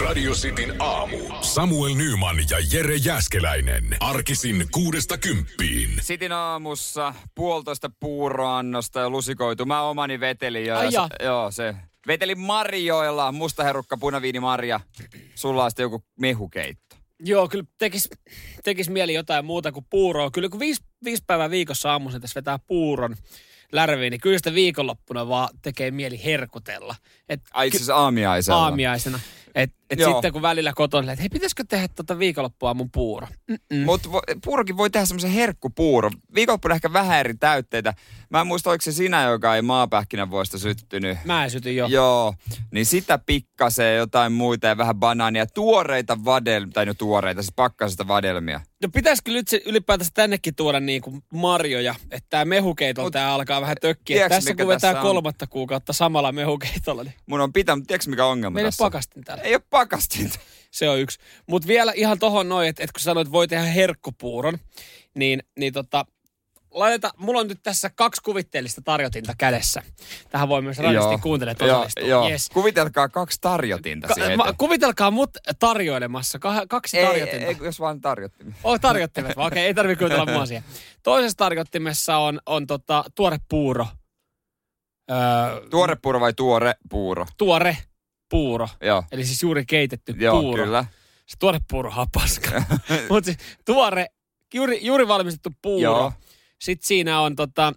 Radio Cityn aamu. Samuel Nyman ja Jere Jäskeläinen. Arkisin kuudesta kymppiin. Sitin aamussa puolitoista puuroannosta ja lusikoitu. Mä omani vetelin jo. Ai ja se- joo, se. Vetelin Marjoilla, mustaherukka, punaviini Marja. Sulla on sitten joku mehukeitto. Joo, kyllä tekis, tekis mieli jotain muuta kuin puuroa. Kyllä kun viisi, viisi päivää viikossa aamuisin tässä vetää puuron lärviin, niin kyllä sitä viikonloppuna vaan tekee mieli herkutella. Et Ai itse asiassa aamiaisella. aamiaisena. Et, et Joo. sitten kun välillä kotona, että hei, pitäisikö tehdä tota viikonloppua mun puuro? Mutta puurokin voi tehdä semmoisen herkkupuuro. Viikonloppuna ehkä vähän eri täytteitä. Mä en muista, oliko se sinä, joka ei maapähkinänvuosta syttynyt. Mä en syty jo. Joo, niin sitä pikkasee jotain muita ja vähän banaania. Tuoreita vadelmia, tai no tuoreita, siis pakkasesta vadelmia. No pitäisikö nyt se ylipäätänsä tännekin tuoda niin kuin marjoja, että tämä mehukeitol Mut- tää alkaa vähän tökkiä. Tiedätkö, Tässä kun vetää tässä kolmatta kuukautta samalla mehukeitolla, niin Mun on pitää, mutta tiedätkö mikä ongelma meidän tässä pakastin täällä. Ei ole pakastinta. Se on yksi. Mutta vielä ihan tohon noin, että, että kun sanoit, että voi tehdä herkkupuuron, niin, niin tota, laiteta, mulla on nyt tässä kaksi kuvitteellista tarjotinta kädessä. Tähän voi myös radisti kuuntelijat joo, osallistua. joo. Yes. Kuvitelkaa kaksi tarjotinta Ka- siihen ma- kuvitelkaa mut tarjoilemassa, Kah- kaksi ei, tarjotinta. ei, jos vaan tarjottiin. Oh, tarjottimet, okei, ei tarvitse kuvitella mua siihen. Toisessa tarjottimessa on, on tota, tuore puuro. Öö, Tuore puuro vai tuore puuro? tuore puuro. Joo, Eli siis juuri keitetty joo puuro. kyllä. Se tuore puuro on paska. Mutta siis tuore, juuri, juuri valmistettu puuro. Joo. Sitten siinä on tota,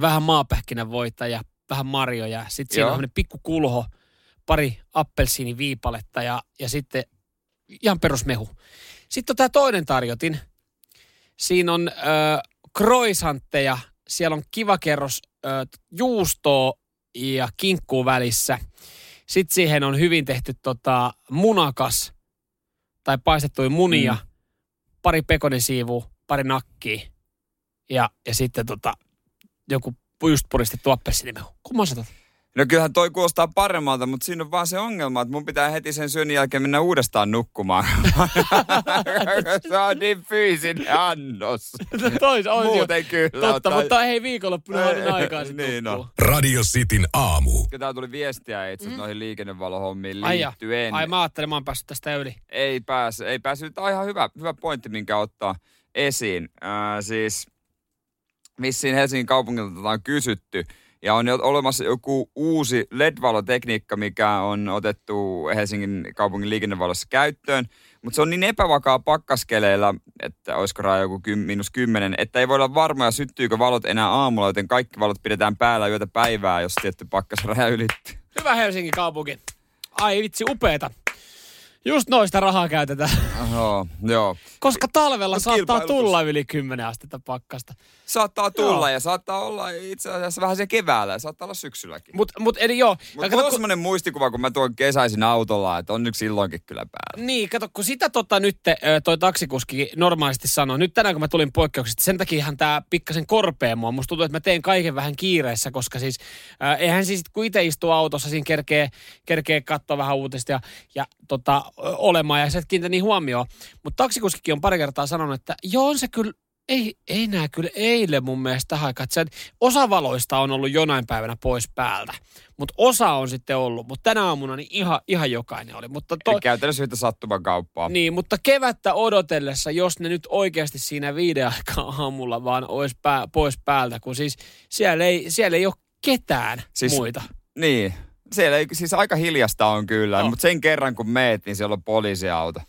vähän maapähkinänvoita ja vähän marjoja. Sitten siinä Joo. on pikku kulho, pari appelsiiniviipaletta ja, ja sitten ihan perusmehu. Sitten on tämä toinen tarjotin. Siinä on ö, kroisantteja, siellä on kiva kerros ö, juustoa ja kinkkuu välissä. Sitten siihen on hyvin tehty tota, munakas tai paistettuja munia, mm. pari pekonisiivua, pari nakkia ja, ja sitten tota, joku just puristettu appelsiinimehu. Kumman sä tot? No kyllähän toi kuulostaa paremmalta, mutta siinä on vaan se ongelma, että mun pitää heti sen syönnin jälkeen mennä uudestaan nukkumaan. se on niin fyysinen annos. Tois on Muuten kyllä. Totta, ottaa- mutta hei viikonloppuna on niin aikaa sitten Niin niin on. Radio Cityn aamu. Täällä tuli viestiä itse asiassa noihin liikennevalohommiin Mm. Ai, ja. liittyen. ai mä ajattelin, mä oon päässyt tästä yli. Ei pääse, ei pääse. Tämä on ihan hyvä, hyvä pointti, minkä ottaa esiin. Äh, siis vissiin Helsingin kaupungilta tätä on kysytty. Ja on olemassa joku uusi LED-valotekniikka, mikä on otettu Helsingin kaupungin liikennevalossa käyttöön. Mutta se on niin epävakaa pakkaskeleilla, että olisiko raja joku kym, miinus kymmenen, että ei voi olla varmoja, syttyykö valot enää aamulla, joten kaikki valot pidetään päällä yötä päivää, jos tietty pakkasraja ylittyy. Hyvä Helsingin kaupunki. Ai vitsi, upeeta. Just noista rahaa käytetään. Joo, joo. Koska talvella Mut saattaa tulla yli 10 astetta pakkasta. Saattaa tulla Joo. ja saattaa olla itse asiassa vähän siellä keväällä ja saattaa olla syksylläkin. Mut, mut eli joo. Mutta kato, on kun- semmoinen muistikuva, kun mä tuon kesäisin autolla, että on nyt silloinkin kyllä päällä. Niin, kato, kun sitä tota nyt toi taksikuski normaalisti sanoo. Nyt tänään, kun mä tulin poikkeuksesta, sen takiahan tämä pikkasen korpee mua. Musta tuntuu, että mä teen kaiken vähän kiireessä, koska siis äh, eihän siis, kun itse istuu autossa, siinä kerkee, kerkee katsoa vähän uutista ja, ja tota, olemaan ja sä et kiinnitä niin huomioon. Mutta taksikuskikin on pari kertaa sanonut, että joo, on se kyllä ei, ei nää kyllä eilen mun mielestä tähän aikaan. Sen, osa valoista on ollut jonain päivänä pois päältä, mutta osa on sitten ollut. Mutta tänä aamuna niin ihan, ihan jokainen oli. Mutta Eli käytännössä yhtä sattuman kauppaa. niin, mutta kevättä odotellessa, jos ne nyt oikeasti siinä viiden aikaa aamulla vaan olisi pää, pois päältä, kun siis siellä ei, siellä ei ole ketään Siis- muita. Niin. Siellä ei, siis aika hiljasta on kyllä, Joo. mutta sen kerran kun meet, niin siellä on poliisiauto.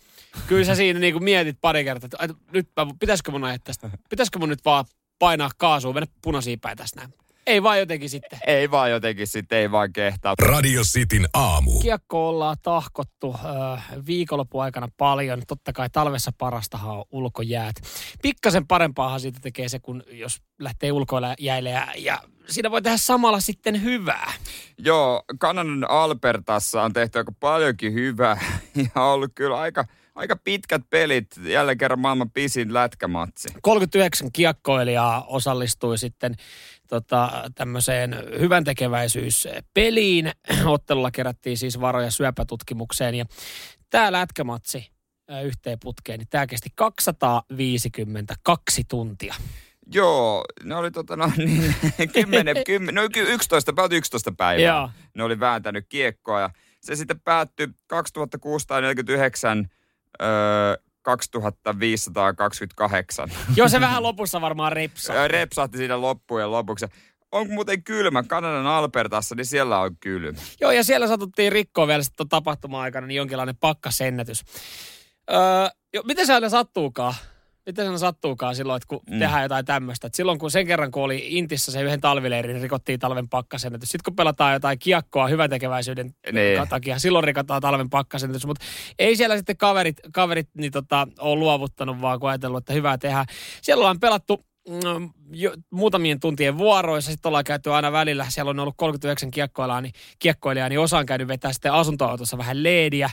Kyllä sä siinä niin mietit pari kertaa, että nyt mä, pitäisikö mun ajaa tästä, pitäisikö mun nyt vaan painaa kaasua, mennä punaisiin päin tässä näin. Ei vaan jotenkin sitten. Ei vaan jotenkin sitten, ei vaan kehtaa. Radio Cityn aamu. Kiekko ollaan tahkottu äh, viikonlopun aikana paljon. Totta kai talvessa parastahan on ulkojäät. Pikkasen parempaahan siitä tekee se, kun jos lähtee ulkoilla jäille ja, ja siinä voi tehdä samalla sitten hyvää. Joo, Kanadan Albertassa on tehty aika paljonkin hyvää ja ollut kyllä aika, aika pitkät pelit. Jälleen kerran maailman pisin lätkämatsi. 39 kiekkoilijaa osallistui sitten tota, tämmöiseen hyvän tekeväisyyspeliin. Ottelulla kerättiin siis varoja syöpätutkimukseen ja tämä lätkämatsi yhteen putkeen, niin tämä kesti 252 tuntia. Joo, ne oli tota no niin, 10, 10, no ky- 11, about 11 päivää. Joo. Ne oli vääntänyt kiekkoa ja se sitten päättyi 2649 öö, 2528. Joo, se vähän lopussa varmaan repsaa. Repsahti siinä loppujen lopuksi. On muuten kylmä. Kanadan Albertassa, niin siellä on kylmä. Joo, ja siellä satuttiin rikkoa vielä sitten tapahtuma-aikana niin jonkinlainen pakkasennätys. Öö, jo, miten se aina sattuukaan? Miten se aina sattuukaan silloin, että kun mm. tehdään jotain tämmöistä? silloin kun sen kerran, kun oli Intissä se yhden talvileirin, niin rikottiin talven pakkasennätys. Sitten kun pelataan jotain kiekkoa hyväntekeväisyyden niin. takia, silloin rikotaan talven pakkasennätys. Mutta ei siellä sitten kaverit, kaverit niin tota, ole luovuttanut, vaan kun ajatellut, että hyvää tehdään. Siellä ollaan pelattu mm, jo, muutamien tuntien vuoroissa, sitten ollaan käyty aina välillä, siellä on ollut 39 kiekkoilijaa, niin, kiekkoilijaa, niin osa on käynyt vetää sitten asuntoautossa vähän leediä,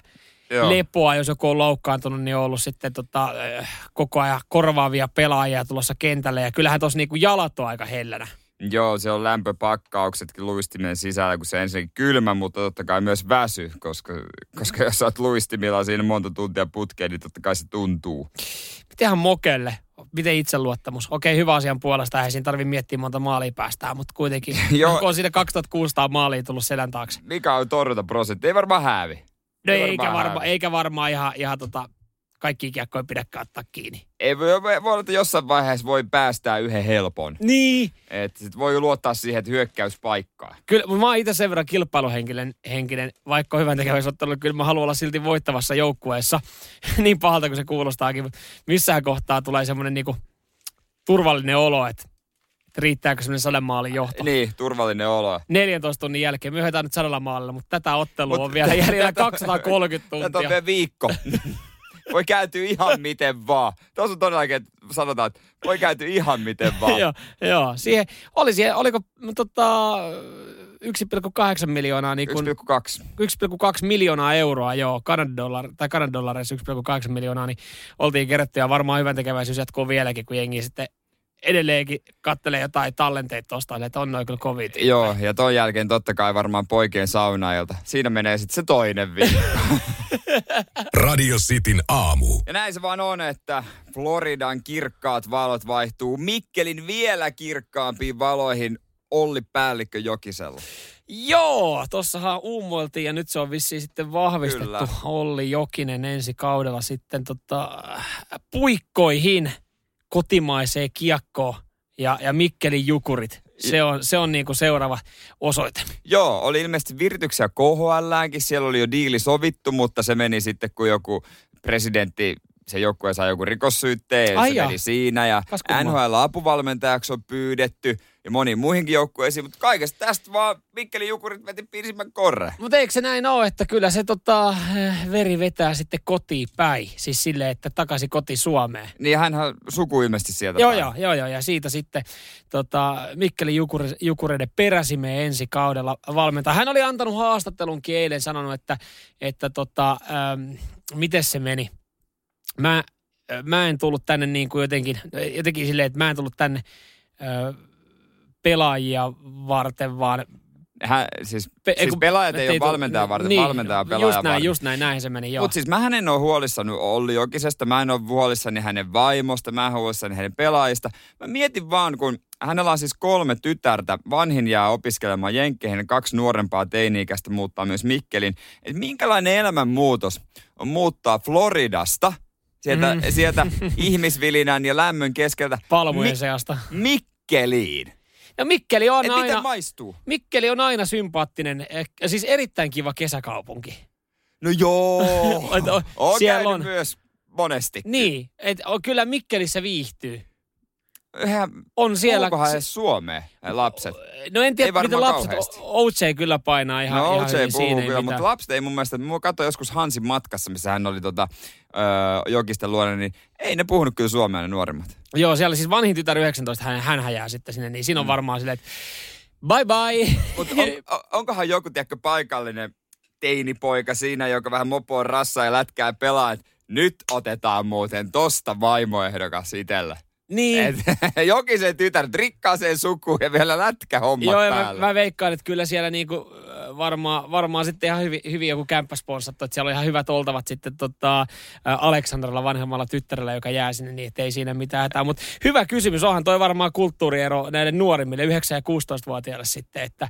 Joo. lepoa, jos joku on loukkaantunut, niin on ollut sitten tota, äh, koko ajan korvaavia pelaajia tulossa kentälle. Ja kyllähän tuossa niinku jalat on aika hellänä. Joo, se on lämpöpakkauksetkin luistimien sisällä, kun se ensin kylmä, mutta totta kai myös väsy, koska, koska jos olet luistimilla siinä monta tuntia putkeen, niin totta kai se tuntuu. Mitenhän mokelle? Miten itseluottamus? Okei, hyvä asian puolesta, ei siinä tarvitse miettiä monta maalia päästään, mutta kuitenkin, Joo. on siinä 2600 maalia tullut selän taakse. Mikä on torjuntaprosentti? Ei varmaan hävi. No eikä, varma, eikä varmaan ihan, ihan tota, kaikki kiekkoja pidä ottaa kiinni. Ei voi, voi olla, että jossain vaiheessa voi päästää yhden helpon. Niin. Että sit voi luottaa siihen, että hyökkäys paikkaa. Kyllä, mä oon itse sen verran kilpailuhenkinen, henkinen, vaikka hyvän tekeväisottelu, kyllä mä haluan olla silti voittavassa joukkueessa. niin pahalta kuin se kuulostaakin, mutta missään kohtaa tulee semmoinen niinku turvallinen olo, että riittääkö semmoinen sadan maalin johto. Niin, turvallinen olo. 14 tunnin jälkeen. Me nyt sadalla maalilla, mutta tätä ottelua Mut, on vielä jäljellä 230 tuntia. Tätä on vielä viikko. voi kääntyä ihan miten vaan. Tuossa on todellakin, että sanotaan, että voi kääntyä ihan miten vaan. joo, joo, siihen, oli siihen, oliko tota, 1,8 miljoonaa. Niin 1,2. 1,2 miljoonaa euroa, joo, Kanadan dollar, tai Kanadan dollareissa 1,8 miljoonaa, niin oltiin kerätty ja varmaan hyvän tekeväisyys jatkuu vieläkin, kun jengi sitten edelleenkin kattelee jotain tallenteita tuosta, että on noin kyllä kovit. Joo, ja ton jälkeen totta kai varmaan poikien saunailta. Siinä menee sitten se toinen viikko. Radio Cityn aamu. Ja näin se vaan on, että Floridan kirkkaat valot vaihtuu Mikkelin vielä kirkkaampiin valoihin Olli Päällikkö Jokisella. Joo, tossahan uumoiltiin ja nyt se on vissiin sitten vahvistettu Kyllä. Olli Jokinen ensi kaudella sitten tota, puikkoihin – kotimaiseen kiekkoon ja, ja Mikkelin jukurit. Se on, se on niin kuin seuraava osoite. Joo, oli ilmeisesti virityksiä KHLäänkin. Siellä oli jo diili sovittu, mutta se meni sitten, kun joku presidentti se joukkue sai joku rikossyytteen, Ai se meni siinä ja NHL-apuvalmentajaksi on pyydetty ja moniin muihinkin joukkueisiin, mutta kaikesta tästä vaan Mikkelin Jukurit veti piisimmän korre. Mutta eikö se näin ole, että kyllä se tota, veri vetää sitten kotiin päin, siis silleen, että takaisin koti Suomeen. Niin hänhän suku ilmeisesti sieltä joo, joo, joo, joo, ja siitä sitten tota, Mikkelin Jukuri, Jukureiden peräsimme ensi kaudella valmentaa. Hän oli antanut haastattelun eilen sanonut, että, että tota, ähm, miten se meni – mä, mä en tullut tänne niin kuin jotenkin, jotenkin silleen, että mä en tullut tänne ö, pelaajia varten, vaan hän, siis, Pe- siis pelaajat ei ole valmentaja varten, niin, valmentaja pelaaja just näin, varten. Just näin, näin se meni, joo. Mutta siis mä en ole huolissani Olli Jokisesta, mä en ole huolissani hänen vaimosta, mä en ole huolissani hänen pelaajista. Mä mietin vaan, kun hänellä on siis kolme tytärtä, vanhin jää opiskelemaan Jenkkeihin, kaksi nuorempaa teini-ikäistä muuttaa myös Mikkelin. Että minkälainen elämänmuutos on muuttaa Floridasta – sieltä, mm. sieltä ihmisvilinän ja lämmön keskeltä. Palmujen Mi- seasta. Mikkeliin. Ja Mikkeli on Et aina... miten maistuu? Mikkeli on aina sympaattinen, eh, siis erittäin kiva kesäkaupunki. No joo. on siellä on myös monesti. Niin, et, kyllä Mikkelissä viihtyy. Eihän, on siellä... Onkohan edes Suomeen lapset? No en tiedä, miten lapset, OJ kyllä painaa ihan, no, ihan hyvin puhuu kyllä, mutta lapset ei mun mielestä, mua katsoi joskus Hansin matkassa, missä hän oli tota, öö, jokisten luona, niin ei ne puhunut kyllä suomea ne nuorimmat. Joo, siellä siis vanhin tytär 19, hän, hän häjää sitten sinne, niin siinä on mm. varmaan silleen, että bye bye. Mutta on, onkohan joku, tiedäkö, paikallinen teinipoika siinä, joka vähän mopoon rassa ja lätkää pelaa, että nyt otetaan muuten tosta vaimoehdokas itselle. Niin. Et, jokisen tytär, rikkaaseen sukuun ja vielä lätkähommat Joo, ja päällä. mä, mä, veikkaan, että kyllä siellä niinku, äh, varmaan, varmaan sitten ihan hyvin, hyvin joku kämppäsponsattu, että siellä on ihan hyvät oltavat sitten tota, ä, Aleksandralla vanhemmalla tyttärellä, joka jää sinne, niin ettei siinä mitään hätää. Mutta hyvä kysymys, onhan toi varmaan kulttuuriero näille nuorimmille, 9- ja 16-vuotiaille sitten, että,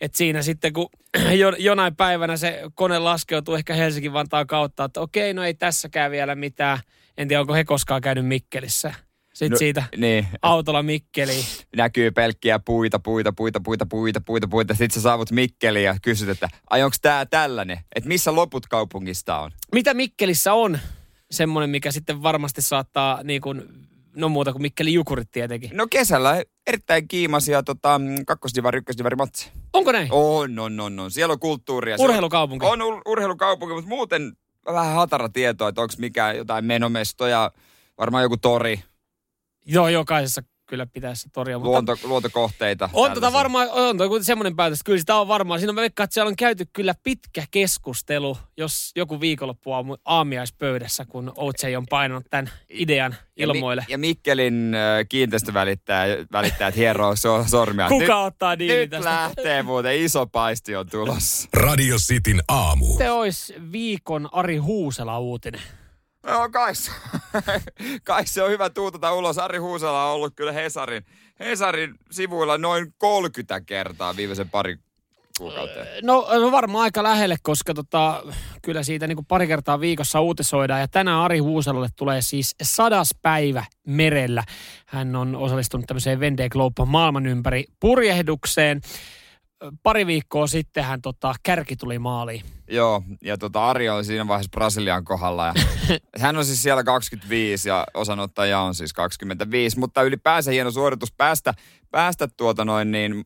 että siinä sitten kun jo, jonain päivänä se kone laskeutuu ehkä Helsinki-Vantaan kautta, että okei, no ei tässäkään vielä mitään. En tiedä, onko he koskaan käynyt Mikkelissä. Sitten no, siitä Niin, autolla Mikkeliin. näkyy pelkkiä puita, puita, puita, puita, puita, puita, puita. Sitten sä saavut Mikkeliin ja kysyt, että ai onks tää tällainen? Että missä loput kaupungista on? Mitä Mikkelissä on semmoinen, mikä sitten varmasti saattaa niin kuin, no muuta kuin Mikkeli Jukurit tietenkin. No kesällä erittäin kiimasia tota, kakkosdivari, ykkösdivari matsi. Onko näin? On, on, on, on. Siellä on kulttuuria. Urheilukaupunki. On ur- urheilukaupunki, mutta muuten vähän hatara tietoa, että onko mikään jotain menomestoja, varmaan joku tori, Joo, jokaisessa kyllä pitäisi se toria. Mutta luonto, luontokohteita. on tota tällaisia. varmaan, on toi kuitenkin semmoinen päätös, kyllä sitä on varmaan. Siinä on veikkaa, että siellä on käyty kyllä pitkä keskustelu, jos joku viikonloppu aamu, aamiaispöydässä, kun OJ on painanut tämän idean Ja Mi- ilmoille. ja Mikkelin äh, kiinteistövälittäjät välittäjät hieroo so, sormia. Kuka nyt, ottaa diilin nyt tästä? lähtee muuten, iso paisti on tulossa. Radio Cityn aamu. Se olisi viikon Ari Huusela uutinen. No kai kai se on hyvä tuutata ulos. Ari Huusala on ollut kyllä Hesarin, Hesarin sivuilla noin 30 kertaa viimeisen pari kuukauteen. No, no varmaan aika lähelle, koska tota, kyllä siitä niin kuin pari kertaa viikossa uutisoidaan. Ja tänään Ari Huusalalle tulee siis sadas päivä merellä. Hän on osallistunut tämmöiseen Vendée Globe maailman ympäri purjehdukseen. Pari viikkoa sitten hän tota, kärki tuli maaliin. Joo, ja tota Ari on siinä vaiheessa Brasilian kohdalla. Ja hän on siis siellä 25 ja osanottaja on siis 25, mutta ylipäänsä hieno suoritus päästä, päästä tuota noin niin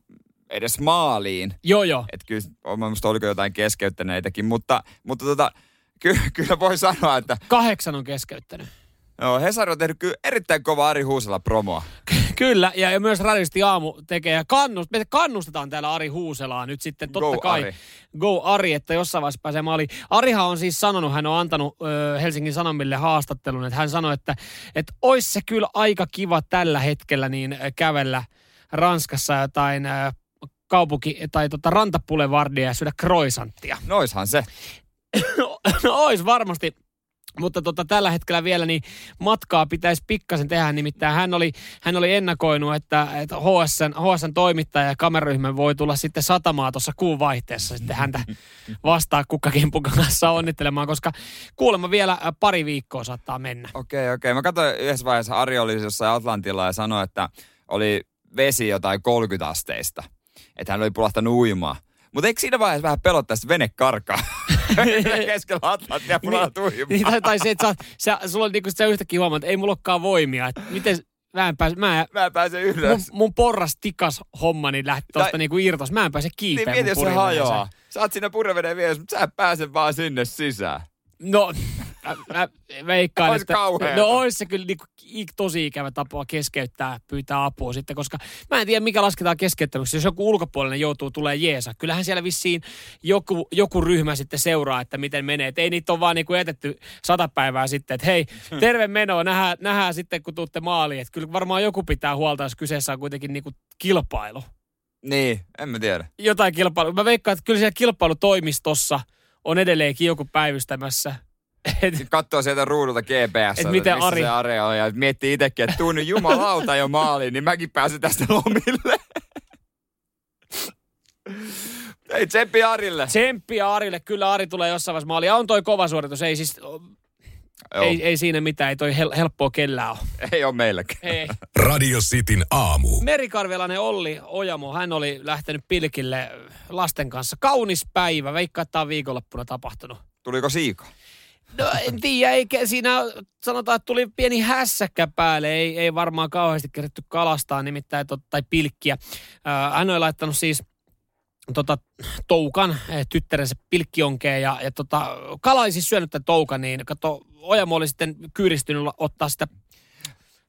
edes maaliin. Joo, joo. Että kyllä, on mielestä oliko jotain keskeyttäneitäkin, mutta, mutta tota, ky, kyllä voi sanoa, että Kahdeksan on keskeyttänyt. joo, Hesari on tehnyt kyllä erittäin kova Ari Huusala promoa. Kyllä, ja, ja myös Radisti Aamu tekee, ja kannust, me kannustetaan täällä Ari Huuselaa nyt sitten totta Go, kai. Ari. Go Ari, että jossain vaiheessa pääsee maaliin. Arihan on siis sanonut, hän on antanut ö, Helsingin Sanomille haastattelun, että hän sanoi, että, että olisi se kyllä aika kiva tällä hetkellä niin kävellä Ranskassa jotain ö, kaupunki- tai tota rantapulevardia ja syödä croissanttia. Noishan se. no ois varmasti. Mutta tota, tällä hetkellä vielä niin matkaa pitäisi pikkasen tehdä, nimittäin hän oli, hän oli ennakoinut, että, että HSN, HSN toimittaja ja kameraryhmä voi tulla sitten satamaa tuossa kuun vaihteessa sitten häntä vastaa kukkakimpun kanssa onnittelemaan, koska kuulemma vielä äh, pari viikkoa saattaa mennä. Okei, okei. Mä katsoin yhdessä vaiheessa Ari oli jossain Atlantilla ja sanoi, että oli vesi jotain 30 asteista. Että hän oli pulahtanut uimaan. Mutta eikö siinä vaiheessa vähän pelottaa, että vene karkaa? Keskellä Atlanttia pulahtaa uimaan. Niin, tai, tai se, että sä, sä, sulla on niinku se yhtäkkiä huomaa, että ei mulla olekaan voimia. Että miten, mä en pääse, mä, Mä en pääse mun, ylös. mun porras tikas hommani lähti tosta Tai- niinku irtos. Mä en pääse Niin kiipeämään. mieti, jos se hajoaa. Sä oot siinä purjeveden vieressä, mutta sä et pääse vaan sinne sisään. No, mä, mä veikkaan, että... kauheeta. No ois se kyllä niinku, tosi ikävä tapa keskeyttää, pyytää apua sitten, koska mä en tiedä, mikä lasketaan keskeyttämyksi. Jos joku ulkopuolinen joutuu, tulee jeesa. Kyllähän siellä vissiin joku, joku ryhmä sitten seuraa, että miten menee. Et ei niitä ole vaan niinku jätetty sata päivää sitten, että hei, terve meno, nähdään, nähdään sitten, kun tuutte maaliin. Et kyllä varmaan joku pitää huolta, jos kyseessä on kuitenkin niinku kilpailu. Niin, en mä tiedä. Jotain kilpailu. Mä veikkaan, että kyllä siellä kilpailutoimistossa on edelleenkin joku päivystämässä. Et, Katsoo sieltä ruudulta GPS, Et miten missä Ari- se Ari on, ja miettii itsekin, että tuun nyt jumalauta jo maaliin, niin mäkin pääsen tästä lomille. Ei tseppi Arille. Tsemppiä Arille. Kyllä Ari tulee jossain vaiheessa maaliin. Ja on toi kova suoritus. Ei siis, Joo, ei, ei siinä mitään. Ei toi hel- helppoa kellään ole. ei ole meilläkään. Ei. Radio Cityn aamu. Merikarvialainen Olli Ojamo, hän oli lähtenyt pilkille lasten kanssa. Kaunis päivä. Veikkaa, että tämä on viikonloppuna tapahtunut. Tuliko siika? No en tiedä, eikä siinä sanotaan, että tuli pieni hässäkkä päälle. Ei, ei varmaan kauheasti kerätty kalastaa nimittäin tai pilkkiä. Hän oli laittanut siis tota, toukan eh, tyttärensä pilkkionkeen ja, ja tota, kala oli siis syönyt tämän toukan, niin kato, Ojamo oli sitten kyyristynyt ottaa sitä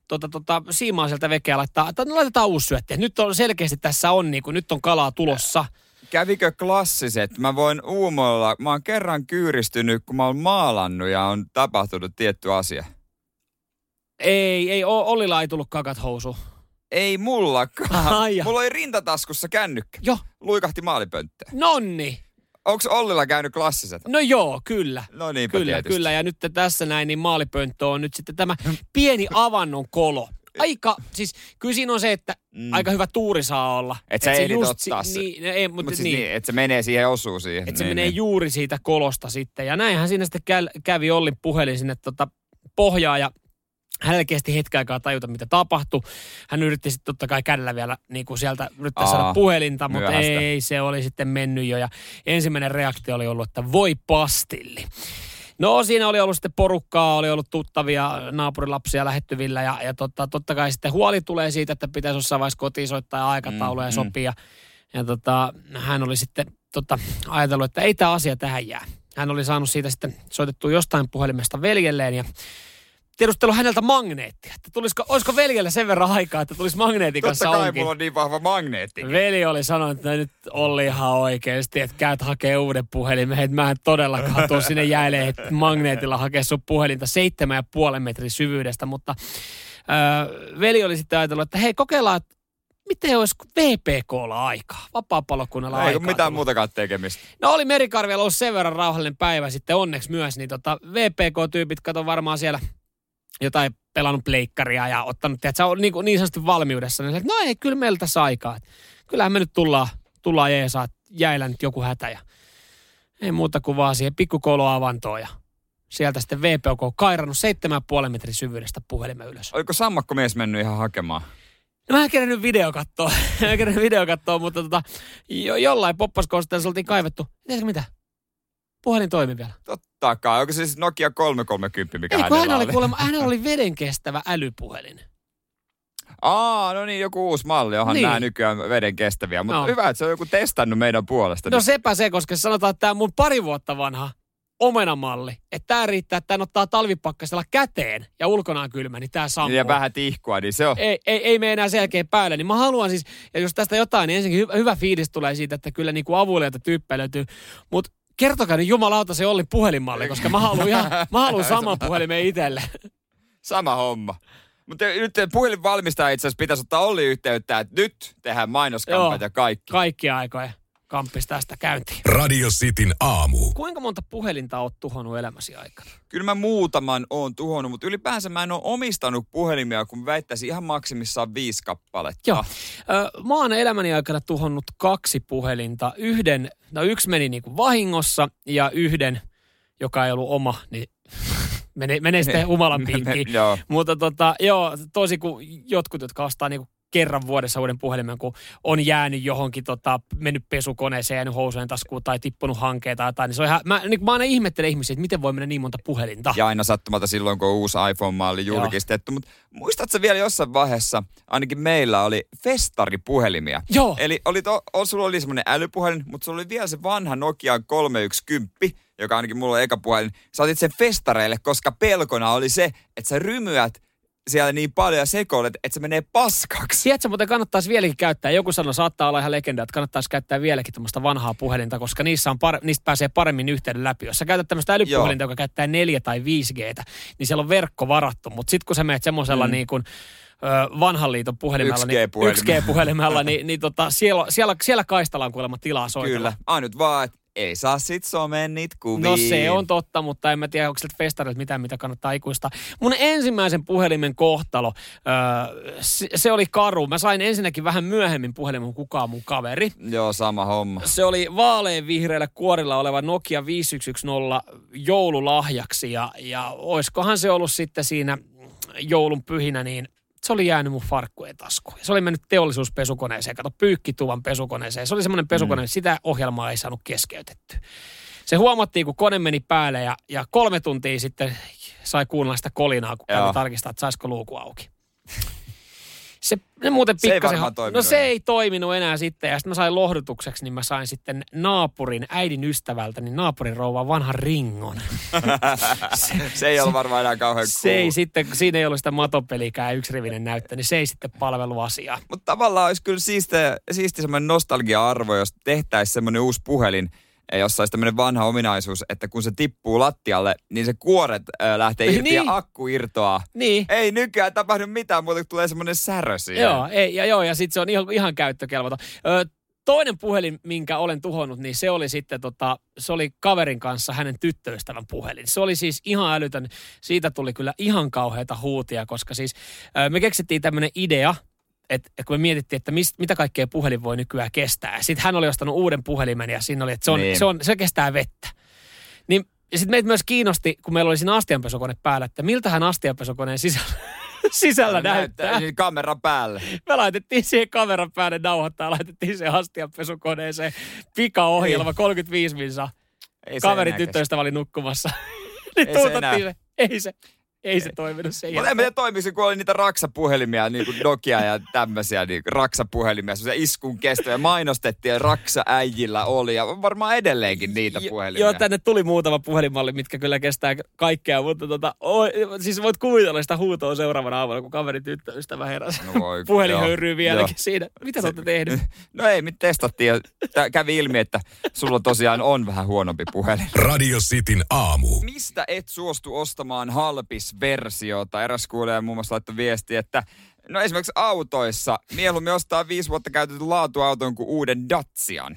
tota, tota, siimaa sieltä vekeä laittaa, että no, laitetaan uusi syötti. Nyt on selkeästi tässä on, niin kuin, nyt on kalaa tulossa. Kävikö klassiset? Mä voin uumoilla. Mä oon kerran kyyristynyt, kun mä oon maalannut ja on tapahtunut tietty asia. Ei, ei, O- Ollilla ei tullut kakat housu. Ei mullakaan. Ai. Mulla oli rintataskussa kännykkä. Joo, Luikahti maalipönttöön. nonni. Onko Ollilla käynyt klassiset? No joo, kyllä. No niinpä Kyllä, tietysti. kyllä. Ja nyt tässä näin, niin maalipönttö on nyt sitten tämä pieni avannon kolo. Aika, siis kyllä siinä on se, että Mm. aika hyvä tuuri saa olla. Et sä se ehdit just ottaa se. Niin, ei, mutta Mutta siis niin. niin. että se menee siihen, osuu siihen. Että se niin, menee niin. juuri siitä kolosta sitten. Ja näinhän siinä sitten käl- kävi Ollin puhelin sinne tota pohjaa ja hänellä kesti hetken aikaa tajuta, mitä tapahtui. Hän yritti sitten totta kai kädellä vielä niin kuin sieltä yrittää Aa, saada puhelinta, mutta myöhäistä. ei, se oli sitten mennyt jo. Ja ensimmäinen reaktio oli ollut, että voi pastilli. No siinä oli ollut sitten porukkaa, oli ollut tuttavia naapurilapsia lähettyvillä ja, ja totta, totta kai sitten huoli tulee siitä, että pitäisi jossain vaiheessa kotiin soittaa ja aikatauluja Mm, mm, mm. sopia. Ja tota, hän oli sitten tota, ajatellut, että ei tämä asia tähän jää. Hän oli saanut siitä sitten soitettua jostain puhelimesta veljelleen ja tiedustellut häneltä magneettia. Että tulisiko, olisiko veljellä sen verran aikaa, että tulisi magneetin kanssa Totta kai onkin. mulla on niin vahva magneetti. Veli oli sanonut, että nyt Olli ihan oikeasti, että käyt hakee uuden puhelimen. Että mä en todellakaan tuu sinne jäilee, että magneetilla hakea sun puhelinta seitsemän ja puolen metrin syvyydestä. Mutta äh, veli oli sitten ajatellut, että hei kokeillaan, että miten olisi VPKlla aikaa, vapaa-palokunnalla Ei aikaa. mitään tullut. muutakaan tekemistä. No oli Merikarvialla ollut sen verran rauhallinen päivä sitten onneksi myös, niin tota VPK-tyypit kato varmaan siellä jotain pelannut pleikkaria ja ottanut, tiedätkö, on niin, niin sanotusti valmiudessa. Niin, että no ei, kyllä meillä tässä aikaa. Kyllähän me nyt tullaan, tullaan jeesaa, että jäillä nyt joku hätä ja ei muuta kuin vaan siihen pikkukouluavantoon ja sieltä sitten VPK kairannut 7,5 metrin syvyydestä puhelimen ylös. Oliko sammakko mies mennyt ihan hakemaan? No mä en kerännyt video katsoa, mä en kerännyt video katsoa, mutta tota, jo, jollain poppaskosteessa oltiin kaivettu. Tiedätkö mitä? Puhelin toimi vielä. Totta kai. Onko se siis Nokia 330, mikä Ei, hänellä hän oli, oli? kuulemma, hänellä oli veden kestävä älypuhelin. Aa, no niin, joku uusi malli. Onhan Niin. nämä nykyään veden kestäviä. Mutta No. hyvä, että se on joku testannut meidän puolesta. No sepä se, koska sanotaan, että tämä mun pari vuotta vanha omenamalli, että tämä riittää, että tämän ottaa talvipakkasella käteen ja ulkona on kylmä, niin tämä sammuu. ja vähän tihkua, niin se on. Ei, ei, ei mene enää selkeä päälle. Niin mä haluan siis, ja jos tästä jotain, niin ensinnäkin hyvä, hyvä fiilis tulee siitä, että kyllä niin kuin avulijoita tyyppejä löytyy. Mutta kertokaa nyt jumalauta se Ollin puhelinmalli, koska mä haluan, ihan, mä haluan saman puhelimen itselle. Sama homma. Mutta nyt puhelinvalmistaja itse asiassa pitäisi ottaa Olli yhteyttä, että nyt tehdään mainoskampat Joo. ja kaikki. Kaikki aikoja kamppis tästä käyntiin. Radio Cityn aamu. Kuinka monta puhelinta oot tuhonnut elämäsi aikana? Kyllä mä muutaman oon tuhonnut, mutta ylipäänsä mä en ole omistanut puhelimia, kun väittäisin ihan maksimissaan viisi kappaletta. Joo. Ö, Mä oon elämäni aikana tuhonnut kaksi puhelinta. Yhden, no yksi meni niinku vahingossa ja yhden, joka ei ollut oma, niin menee, menee sitten humalan pinkkiin. Joo. Mutta tota, joo, tosi kuin jotkut, jotka ostaa niinku kerran vuodessa uuden puhelimen, kun on jäänyt johonkin, tota, mennyt pesukoneeseen, jäänyt housujen taskuun tai tippunut hankeen tai jotain, niin se on ihan, mä, niin, mä aina ihmettelen ihmisiä, että miten voi mennä niin monta puhelinta. Ja aina sattumalta silloin, kun uusi iPhone-malli julkistettu. Mutta muistatko vielä jossain vaiheessa, ainakin meillä oli festaripuhelimia. Joo. Eli oli to, sulla oli semmoinen älypuhelin, mutta sulla oli vielä se vanha Nokia 310, joka ainakin mulla on eka puhelin. Sä otit sen festareille, koska pelkona oli se, että sä rymyät siellä niin paljon ja sekoilet, että se menee paskaksi. Tiedätkö, muuten kannattaisi vieläkin käyttää. Joku sanoi, saattaa olla ihan legenda, että kannattaisi käyttää vieläkin tuommoista vanhaa puhelinta, koska niissä on par- niistä pääsee paremmin yhteyden läpi. Jos sä käytät tämmöistä älypuhelinta, joka käyttää 4 tai 5G, niin siellä on verkko varattu. Mutta sitten kun sä menet semmoisella mm. niin kuin, vanhan liiton puhelimella, 1G-puhelimella. niin, 1G-puhelimella, niin, niin tota, siellä, siellä, siellä kaistalla on kuulemma tilaa soitella. Kyllä. Ainut vaan, että ei saa sit someen niitä kuvia. No se on totta, mutta en mä tiedä, onko sieltä festarilta mitään, mitä kannattaa ikuista. Mun ensimmäisen puhelimen kohtalo, öö, se, se oli karu. Mä sain ensinnäkin vähän myöhemmin puhelimen kuin kukaan mun kaveri. Joo, sama homma. Se oli vaaleanvihreällä kuorilla oleva Nokia 5110 joululahjaksi ja, ja oiskohan se ollut sitten siinä joulun pyhinä, niin se oli jäänyt mun farkkujen taskuun. Se oli mennyt teollisuuspesukoneeseen, kato pyykkituvan pesukoneeseen. Se oli semmoinen pesukone, mm. sitä ohjelmaa ei saanut keskeytetty. Se huomattiin, kun kone meni päälle ja, ja kolme tuntia sitten sai kuunnella sitä kolinaa, kun kävi tarkistaa, että saisiko luuku auki. Se, ne muuten Se ei pikkasen... no se ei toiminut enää sitten. Ja sitten mä sain lohdutukseksi, niin mä sain sitten naapurin, äidin ystävältä, niin naapurin rouvan vanhan ringon. se, se ei ole varmaan enää kauhean Se ei sitten, kun siinä ei ollut sitä matopelikään yksirivinen näyttö, niin se ei sitten palvelu asiaa. Mutta tavallaan olisi kyllä siisti, siisti semmoinen nostalgia-arvo, jos tehtäisiin semmoinen uusi puhelin, ja jossa olisi tämmöinen vanha ominaisuus, että kun se tippuu lattialle, niin se kuoret äh, lähtee irti Niin. ja akku irtoaa. Niin. Ei nykyään tapahdu mitään, mutta tulee semmoinen särö siihen. Joo, ei, ja joo, ja sitten se on ihan, ihan käyttökelvoton. Ö, toinen puhelin, minkä olen tuhonnut, niin se oli sitten tota, se oli kaverin kanssa hänen tyttöystävän puhelin. Se oli siis ihan älytön. Siitä tuli kyllä ihan kauheita huutia, koska siis ö, me keksittiin tämmöinen idea, että et kun me mietittiin, että mist, mitä kaikkea puhelin voi nykyään kestää. Sitten hän oli ostanut uuden puhelimen ja siinä oli, että se, on, Niin. se, on, se kestää vettä. Niin ja sitten meitä myös kiinnosti, kun meillä oli siinä astianpesukone päällä, että miltä hän astianpesukoneen sisällä, sisällä näyttää. Niin kameran päälle. Me laitettiin siihen kameran päälle nauhoittaa ja laitettiin se astianpesukoneeseen pikaohjelma 35 minsa. Ei kestä. tyttöystävä oli nukkumassa. niin Ei se enää. se. Ei se, ei se toiminut sen Mutta en mä tiedä kun oli niitä raksapuhelimia, niin kuin Nokia ja tämmöisiä niin raksapuhelimia, semmoisia iskun kestoja. Mainostettiin ja raksaäijillä oli ja varmaan edelleenkin niitä puhelimia. Joo, tänne tuli muutama puhelinmalli, mitkä kyllä kestää kaikkea, mutta tota, oi, siis voit kuvitella sitä huutoa seuraavana aamuna, kun kaverin tyttöystävä heräsi. No voi, Puhelin joo, höyryy vieläkin joo. siinä. Mitä te olette tehnyt? No ei, me testattiin ja kävi ilmi, että sulla tosiaan on vähän huonompi puhelin. Radio Cityn aamu. Mistä et suostu ostamaan halpis-versiota? Eräs kuulija muun muassa laittoi viesti, että no esimerkiksi autoissa mieluummin ostaa viisi vuotta käytetyn laatuauton kuin uuden Datsian.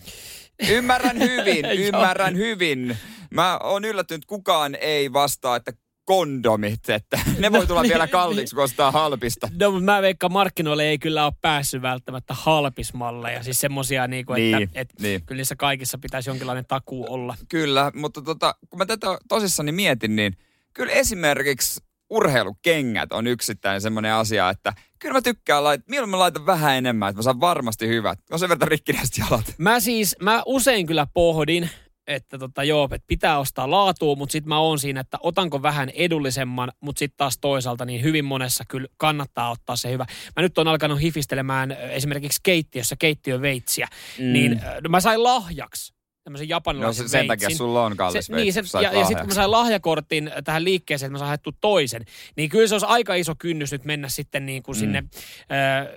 Ymmärrän hyvin, ymmärrän hyvin. Mä oon yllättynyt, kukaan ei vastaa, että kondomit, että ne voi tulla niin, vielä kalliiksi, kun ostaa halpista. No, mutta mä veikkaan, markkinoille ei kyllä ole päässyt välttämättä halpismalleja. Siis semmosia, niinku, että Niin, et, niin. kyllä niissä kaikissa pitäisi jonkinlainen takuu olla. Kyllä, mutta tota, kun mä tätä tosissani mietin, niin kyllä esimerkiksi urheilukengät on yksittäinen semmoinen asia, että kyllä mä tykkään laittaa, mieluummin mä laitan vähän enemmän, että mä saan varmasti hyvät. On sen verran rikkinäiset jalat. Mä siis, mä usein kyllä pohdin, että tota, joo, että pitää ostaa laatua, mutta sitten mä oon siinä, että otanko vähän edullisemman, mutta sitten taas toisaalta niin hyvin monessa kyllä kannattaa ottaa se hyvä. Mä nyt on alkanut hifistelemään esimerkiksi keittiössä keittiöveitsiä, mm. niin no mä sain lahjaksi tämmöisen No japanilaisen se, sen takia sulla on kallis se, niin, se, veitsi, kun sait ja, ja sitten kun mä sain lahjakortin tähän liikkeeseen, että mä saan haettu toisen, niin kyllä se olisi aika iso kynnys nyt mennä sitten niin kuin Mm. sinne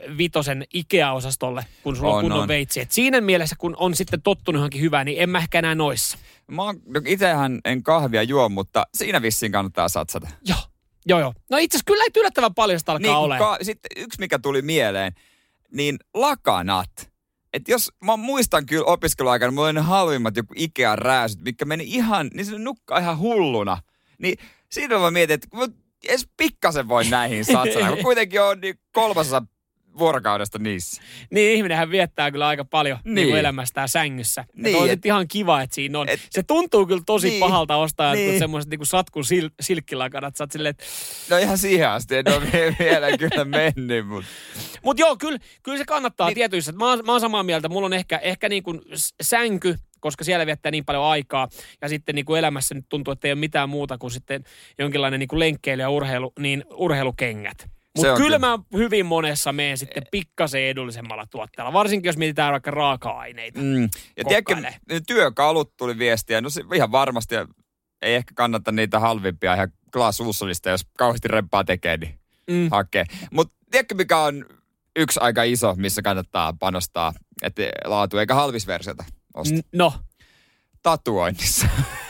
ö, vitosen Ikea-osastolle, kun sulla on, On, kunnon on. veitsi. Et siinä mielessä, kun on sitten tottunut johonkin hyvään, niin en mä ehkä enää noissa. Mä oon, no itsehän en kahvia juo, mutta siinä vissiin kannattaa satsata. Joo, joo, joo. No itse asiassa kyllä näitä yllättävän paljon sitä alkaa Niin, olemaan. ka- sitten yksi, mikä tuli mieleen, niin lakanat. Et jos, mä muistan kyllä opiskeluaikana, mulla oli ne halvimmat joku Ikean rääsyt, mikä meni ihan, niin se nukkaa ihan hulluna. Niin siinä mä mietin, että edes pikkasen voi näihin satsata, kun kuitenkin on niin kolmasosa vuorokaudesta niissä. Niin ihminenhän viettää kyllä aika paljon niin. Niin. Niin elämästään sängyssä. Niin, Niin, on et- ihan kiva, että siinä on. et- se tuntuu kyllä tosi niin. Niin. pahalta ostaa niin. Niin. semmoiset niinku satkun sil- silkkilakanat. Sä oot silleen, että No ihan siihen asti, en ole vie- vielä kyllä mennyt, mutta Mutta joo, kyllä, kyllä se kannattaa niin. Niin. tietyissä. Mä, oon- mä oon samaa mieltä. Mulla on ehkä, ehkä niin kuin sänky, koska siellä viettää niin paljon aikaa. Ja sitten niin kuin elämässä nyt tuntuu, että ei ole mitään muuta kuin sitten jonkinlainen niin kuin lenkkeily ja urheilu, niin urheilukengät. Mutta on kyllä kyllä. mä hyvin monessa menen sitten pikkasen edullisemmalla tuotteella. Varsinkin jos mietitään vaikka raaka-aineita. Mm. Ja Kokkaile. työkalut tuli viestiä. No se ihan varmasti ei ehkä kannata niitä halvimpia ihan Ulssonista, jos kauheasti rempaa tekee, niin Mm. hakee. Mutta tiedätkö, mikä on yksi aika iso, missä kannattaa panostaa, että laatu eikä halvisversiota ostaa? N- No, Tatuoinnissa.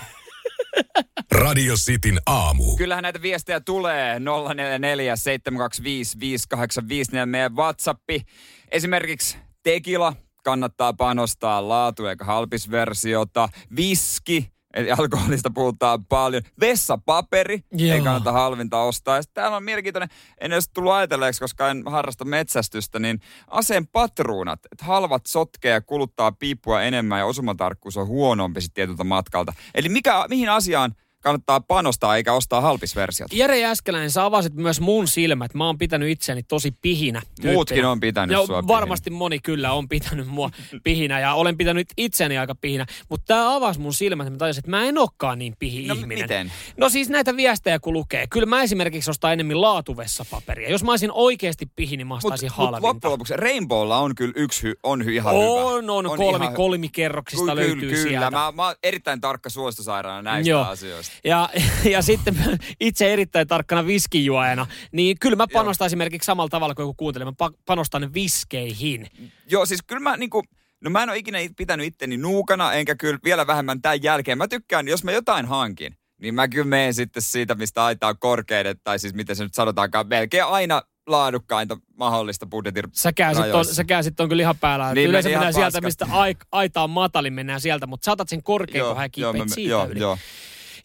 Radio Cityn aamu. Kyllähän näitä viestejä tulee 044 725 585 ja meidän WhatsAppi. Esimerkiksi tekila kannattaa panostaa laatu eikä halpisversiota. Viski, eli alkoholista puhutaan paljon. Vessapaperi, Joo. ei kannata halvinta ostaa. Ja täällä on mielenkiintoinen, en edes tullut ajatelleeksi, koska en harrasta metsästystä, niin aseen patruunat, että halvat sotkee ja kuluttaa piippua enemmän ja osumatarkkuus on huonompi sitten tietyltä matkalta. Eli mikä, mihin asiaan kannattaa panostaa eikä ostaa halpisversiota? Jere Jäskeläinen, sä avasit myös mun silmät. Mä oon pitänyt itseäni tosi pihinä. Muutkin tyyppinä. on pitänyt Joo, sua varmasti moni kyllä on pitänyt mua pihinä ja olen pitänyt itseäni aika pihinä. Mutta tämä avasi mun silmät ja mä tajusin, että mä en olekaan niin pihi No ihminen. miten? No siis näitä viestejä kun lukee. Kyllä mä esimerkiksi ostan enemmän laatuvessapaperia. Jos mä olisin oikeasti pihi, niin mä Mutta ostaisin mut halvinta. loppujen lopuksi Rainbowlla on kyllä yksi hy, on hy, ihan hyvä. on, on, kolmi, ihan hy- kolmikerroksista Kyllä, löytyy kyllä, sieltä. Mä, mä oon erittäin tarkka suosistusairaana näistä Joo. asioista. Ja, ja sitten itse erittäin tarkkana viskijuojana, niin kyllä mä panostan esimerkiksi samalla tavalla kuin joku kuuntelee. Mä pa- panostan viskeihin. Joo, siis kyllä mä niinku, No mä en ole ikinä pitänyt itteni nuukana, enkä kyllä vielä vähemmän tämän jälkeen. Mä tykkään, jos mä jotain hankin, niin mä kyllä menen sitten siitä, mistä aita on korkeiden, tai siis miten se nyt sanotaankaan, melkein aina laadukkainta mahdollista budjetin Sä käänsit, on, sä käänsit on kyllä ihan päällä. Niin, Yleensä mennään sieltä, paskat. mistä ai, aita on matalin, mennään sieltä, mutta saatat sen korkean, kun hän joo, kiipeät siitä joo, yli. joo.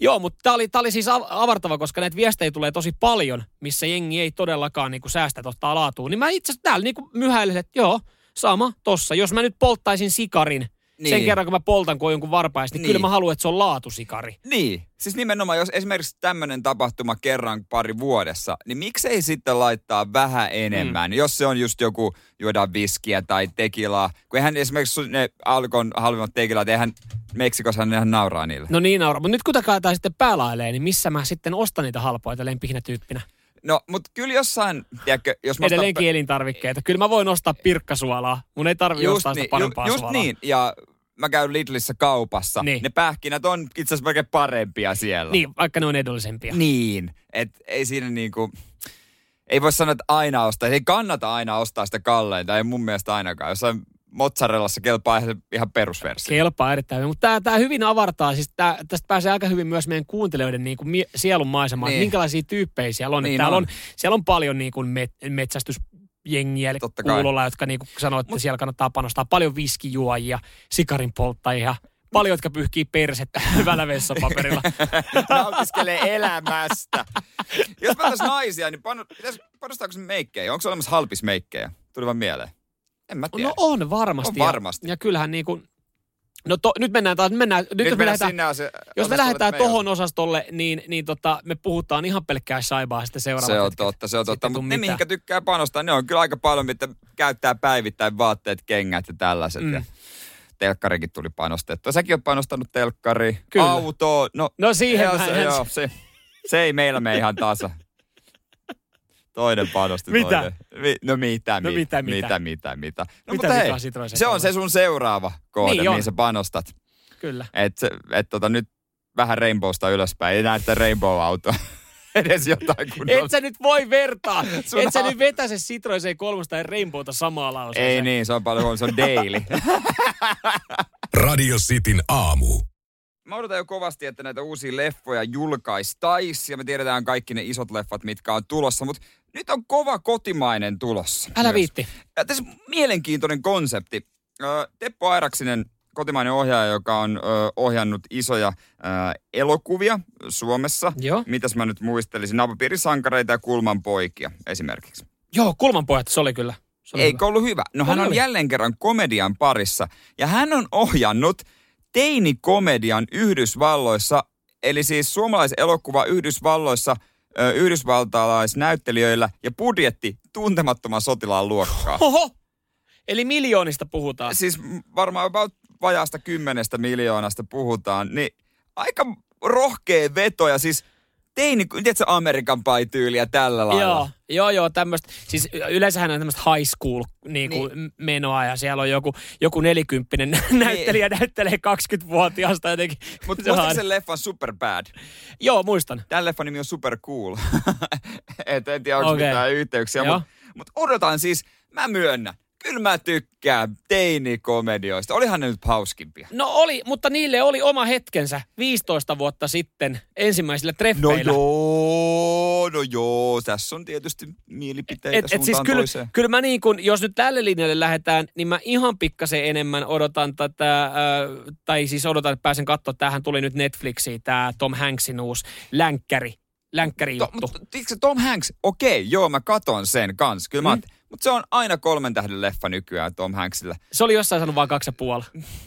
Joo, mutta tämä oli, oli siis av- avartava, koska näitä viestejä tulee tosi paljon, missä jengi ei todellakaan niinku säästä ottaa laatuun. Niin mä itse asiassa täällä niinku myhäilen, että joo, sama tossa. Jos mä nyt polttaisin sikarin, niin. sen Niin. kerran kun mä poltan, kun on jonkun varpaista, niin, Niin. kyllä mä haluan, että se on laatusikari. Niin, siis nimenomaan, jos esimerkiksi tämmöinen tapahtuma kerran pari vuodessa, niin miksei sitten laittaa vähän enemmän, mm. jos se on just joku juodaan viskiä tai tekilaa. Kun eihän esimerkiksi ne Alkon halvimmat tekilat, eihän Meksikossa nehän nauraa niille. No niin, Naura. Mutta nyt kun tämä sitten päälailee, niin missä mä sitten ostan niitä halpoja tälleen pihinä tyyppinä? No, mutta kyllä jossain, tiedätkö, jos mä ostan- Edelleenkin elintarvikkeita. Kyllä mä voin ostaa pirkkasuolaa. Mun ei tarvi ostaa sitä parempaa ju, just suolaa. niin, ja mä käyn Lidlissä kaupassa. Niin. Ne pähkinät on itse asiassa melkein parempia siellä. Niin, vaikka ne on edullisempia. Niin, että ei siinä niinku, ei voi sanoa, että aina ostaa, ei kannata aina ostaa sitä kalleinta, ei mun mielestä ainakaan. Jossain mozzarellassa kelpaa ihan- perusversio. Kelpaa erittäin hyvin. Mutta tämä, hyvin avartaa, siis tää, tästä pääsee aika hyvin myös meidän kuuntelijoiden niin kuin mie- sielun maisemaan, Niin. minkälaisia tyyppejä siellä on. Niin täällä on. on. Siellä on paljon niin kuin met, metsästysjengiä, eli Totta kai. kuulolla, jotka niin kuin että siellä kannattaa panostaa. Paljon viskijuojia, sikarin polttajia, paljon, jotka pyyhkii persettä hyvällä vessapaperilla. Nautiskelee elämästä. Jos mä naisia, niin pano, pitäis, panostaako se meikkejä? Onko se olemassa halpismeikkejä? Tuli vaan mieleen. En mä tiedä. no on varmasti. On varmasti. Ja, ja kyllähän niin kuin, no to, nyt mennään taas, mennään, nyt, Nyt jos me mennään lähdetään, sinne ase- Jos me lähdetään me tohon osastolle, niin, niin tota, me puhutaan ihan pelkkää saibaa sitten seuraavat Se on hetket. totta, se on totta. Mutta ne, mihinkä tykkää panostaa, ne on kyllä aika paljon, mitä käyttää päivittäin vaatteet, kengät ja tällaiset. Mm. Ja telkkarikin tuli panostettua. Säkin on panostanut telkkari, Kyllä. autoon. No, No siihen se, joo, se, se ei meillä mene ihan tasa. Toinen panosti Mitä? toinen. Mi, no mitä, No mi, mitä, mitä? mitä, mitä, mitä. No, Mitä mutta hei, se on se sun seuraava kohde, Niin on. mihin sä panostat. Kyllä. Et, se- et tota, nyt vähän Rainbowsta ylöspäin. Ei näe Rainbow-autoa. Edes jotain kunnolla. Et sä nyt voi vertaa. Sun Et sä nyt vetä se Citroen C3 tai Rainbowta samaa lausea. Ei niin, se on paljon huono, se on daily. Radio Cityn aamu. Mä odotan jo kovasti, että näitä uusia leffoja julkaistaisi ja me tiedetään kaikki ne isot leffat, mitkä on tulossa, mutta nyt on kova kotimainen tulossa. Älä myös. viitti. Ja tässä on mielenkiintoinen konsepti. Teppo Airaksinen, kotimainen ohjaaja, joka on ohjannut isoja elokuvia Suomessa. Joo. Mitäs mä nyt muistelisin? Napapiirin sankareita ja Kulman poikia esimerkiksi. Joo, kulmanpojat, se oli kyllä. Se oli Eikö hyvä. ollut hyvä? No hän Oli, on oli. jälleen kerran komedian parissa. Ja hän on ohjannut teinikomedian Yhdysvalloissa, eli siis suomalaiselokuva Yhdysvalloissa ö, yhdysvaltalaisnäyttelijöillä ja budjetti tuntemattoman sotilaan luokkaa. Oho! Eli miljoonista puhutaan. Siis varmaan about vajaasta kymmenestä miljoonasta puhutaan, niin aika rohkea veto ja siis teini, tiedätkö Amerikan Pie-tyyliä tällä lailla? Joo, joo, joo tämmöistä. Siis yleensähän on tämmöistä high school niinku, niin. menoa ja siellä on joku, joku nelikymppinen näyttelijä näyttelee 20-vuotiaasta jotenkin. Mutta Se on sen leffan Superbad? Joo, muistan. Tämän leffan nimi on Super Cool. Et en tiedä, onko Okei. mitään yhteyksiä, mutta mut odotan siis, mä myönnän, kyllä mä tykkään teinikomedioista. Olihan ne nyt hauskimpia. No oli, mutta niille oli oma hetkensä 15 vuotta sitten ensimmäisillä No treffeillä. joo, no joo, tässä on tietysti mielipiteitä Et, et suuntaan siis kyllä, toiseen. kyllä mä niin kun, jos nyt tälle linjalle lähdetään, niin mä ihan pikkasen enemmän odotan tätä, äh, tai siis odotan, että pääsen katsoa, tämähän tuli nyt Netflixiin, tämä Tom Hanksin uusi länkkäri, länkkäri To, juttu. mutta tiedätkö, Tom Hanks, okei, joo, mä katon sen kans. Kyllä Mm. mm. Mutta se on aina kolmen tähden leffa nykyään Tom Hanksilla. Se oli jossain sanonut vaan kaksi ja puoli.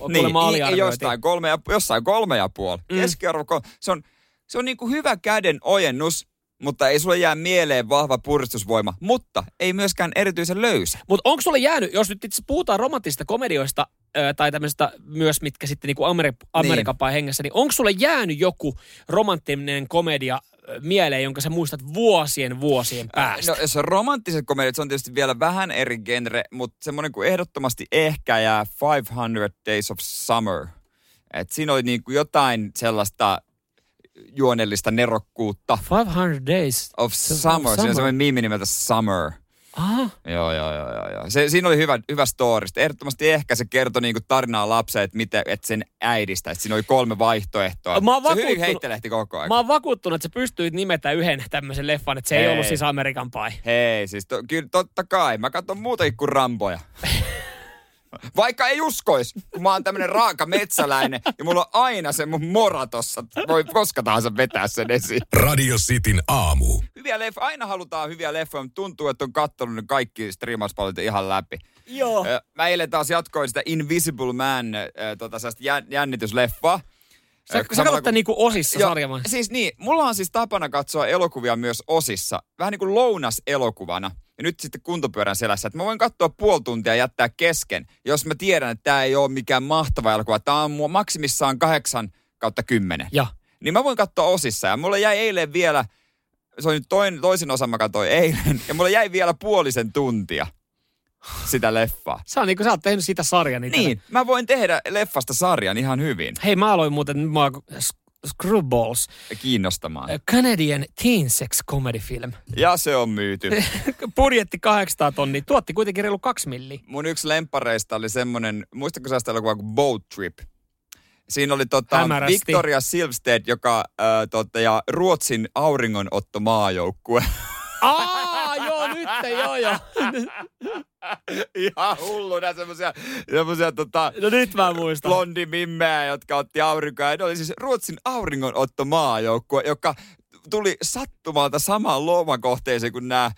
Niin, i- jostain kolme ja, jossain kolme ja puoli. Mm. Keskiarvo, kol- se on, se on niinku hyvä käden ojennus, mutta ei sulle jää mieleen vahva puristusvoima, mutta ei myöskään erityisen löysä. Mutta onko sulle jäänyt, jos nyt itse puhutaan romanttisista komedioista ö, tai tämmöistä myös, mitkä sitten niinku Ameri- Amerikan niin. hengessä, niin onko sulle jäänyt joku romanttinen komedia mieleen, jonka sä muistat vuosien vuosien päästä? No jos on romanttiset komediat, se on tietysti vielä vähän eri genre, mutta semmoinen kuin ehdottomasti ehkä jää 500 Days of Summer. Et siinä oli niinku jotain sellaista juonellista nerokkuutta. 500 Days. Of Summer. Siinä Summer. on semmoinen miimi nimeltä Summer. Aha. Joo, joo, joo, joo. joo. Se, siinä oli hyvä, hyvä story. Sitten ehdottomasti ehkä se kertoi niinku tarinaa lapselle, että, miten, että sen äidistä. Että siinä oli kolme vaihtoehtoa. Mä se hyvin heittelehti koko ajan. Mä oon vakuuttunut, että sä pystyit nimetä yhden tämmöisen leffan, että se ei Ei. ollut siis Amerikan Pie. Hei, siis to, kyllä totta kai. Mä katson muutakin kuin Ramboja. Vaikka ei uskois, kun mä oon tämmönen raaka metsäläinen ja mulla on aina se mun mora tossa. Voi koska tahansa vetää sen esiin. Radio Cityn aamu. Hyviä leffa, aina halutaan hyviä leffoja, mutta tuntuu, että on kattonut ne kaikki striimauspalvelut ihan läpi. Joo. Mä eilen taas jatkoin sitä Invisible Man, tota, jännitysleffaa. Sä, sä katsot kun- niinku osissa Joo, sarja vai? Siis niin, mulla on siis tapana katsoa elokuvia myös osissa. Vähän niin kuin lounaselokuvana. Ja nyt sitten kuntopyörän selässä, että mä voin katsoa puoli tuntia ja jättää kesken, jos mä tiedän, että tämä ei ole mikään mahtava elokuva. Tämä on mua maksimissaan kahdeksan kautta kymmenen. Joo. Niin mä voin katsoa osissa. Ja mulla jäi eilen vielä, se on nyt toinen, toisen osan mä katsoin eilen, ja mulla jäi vielä puolisen tuntia sitä leffaa. Sä, on niinku, sä oot tehnyt siitä sarjan. Niin, mä voin tehdä leffasta sarjan ihan hyvin Hei, mä aloin muuten mä, Screwballs, kiinnostamaan. a Canadian teen sex comedy film. Ja se on myyty. Budjetti 800 tonnia, tuotti kuitenkin reilu kaksi milliä. Mun yksi lemppareista oli semmonen, muistatko sä sitä elokuvaa kuin Boat Trip? Siinä oli tota, Hämärästi. Victoria Silvstedt, joka äh, tota, ja Ruotsin auringonotto maajoukkue. Aa, joo, nyt, joo, joo. Ihan hulluna semmosia, semmosia tota, No nyt mä muistan. blondimimmeä, jotka otti aurinkoa. Ne oli siis Ruotsin auringonotto maajoukkue, joka tuli sattumalta samaan lomakohteeseen kuin nämä